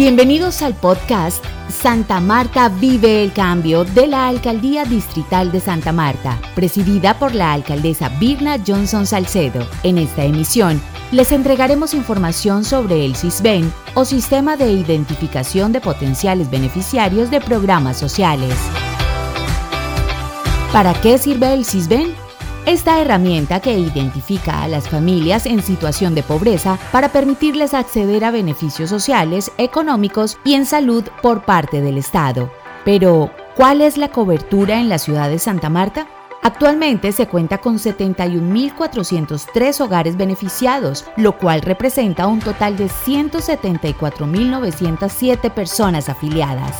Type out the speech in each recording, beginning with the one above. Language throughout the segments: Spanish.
Bienvenidos al podcast Santa Marta Vive el Cambio de la Alcaldía Distrital de Santa Marta, presidida por la alcaldesa Birna Johnson Salcedo. En esta emisión les entregaremos información sobre el CISBEN o Sistema de Identificación de Potenciales Beneficiarios de Programas Sociales. ¿Para qué sirve el CISBEN? Esta herramienta que identifica a las familias en situación de pobreza para permitirles acceder a beneficios sociales, económicos y en salud por parte del Estado. Pero, ¿cuál es la cobertura en la ciudad de Santa Marta? Actualmente se cuenta con 71.403 hogares beneficiados, lo cual representa un total de 174.907 personas afiliadas.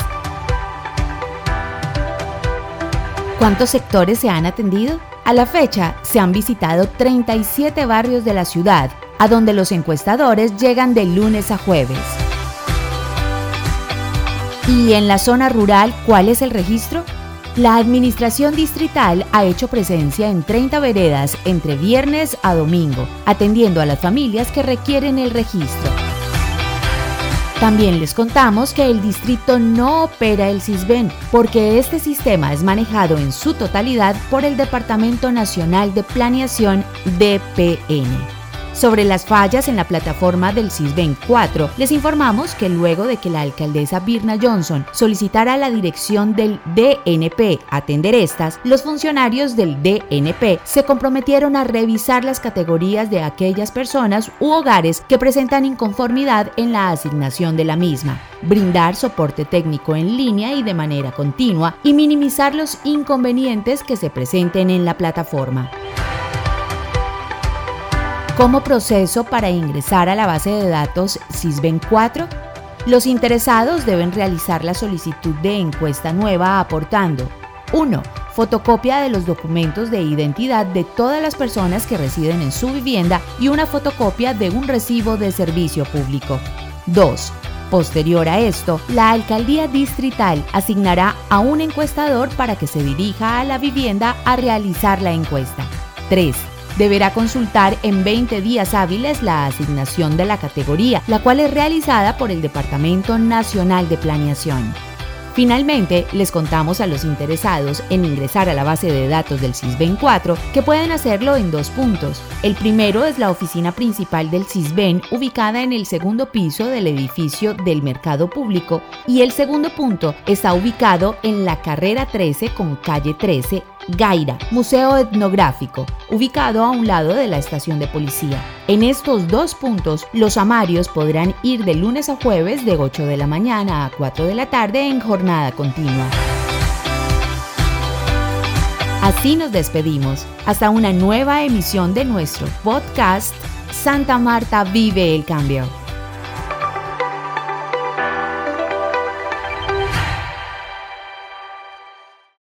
¿Cuántos sectores se han atendido? A la fecha, se han visitado 37 barrios de la ciudad, a donde los encuestadores llegan de lunes a jueves. ¿Y en la zona rural cuál es el registro? La Administración Distrital ha hecho presencia en 30 veredas entre viernes a domingo, atendiendo a las familias que requieren el registro. También les contamos que el distrito no opera el CISBEN porque este sistema es manejado en su totalidad por el Departamento Nacional de Planeación DPN. Sobre las fallas en la plataforma del CISBEN 4, les informamos que luego de que la alcaldesa Birna Johnson solicitara a la dirección del DNP atender estas, los funcionarios del DNP se comprometieron a revisar las categorías de aquellas personas u hogares que presentan inconformidad en la asignación de la misma, brindar soporte técnico en línea y de manera continua y minimizar los inconvenientes que se presenten en la plataforma. ¿Cómo proceso para ingresar a la base de datos SISBEN 4? Los interesados deben realizar la solicitud de encuesta nueva aportando 1. Fotocopia de los documentos de identidad de todas las personas que residen en su vivienda y una fotocopia de un recibo de servicio público. 2. Posterior a esto, la alcaldía distrital asignará a un encuestador para que se dirija a la vivienda a realizar la encuesta. 3 deberá consultar en 20 días hábiles la asignación de la categoría, la cual es realizada por el Departamento Nacional de Planeación. Finalmente, les contamos a los interesados en ingresar a la base de datos del CISBEN 4 que pueden hacerlo en dos puntos. El primero es la oficina principal del CISBEN ubicada en el segundo piso del edificio del Mercado Público y el segundo punto está ubicado en la carrera 13 con calle 13 Gaira, Museo Etnográfico, ubicado a un lado de la estación de policía. En estos dos puntos, los amarios podrán ir de lunes a jueves de 8 de la mañana a 4 de la tarde en jornada continua. Así nos despedimos. Hasta una nueva emisión de nuestro podcast Santa Marta Vive el Cambio.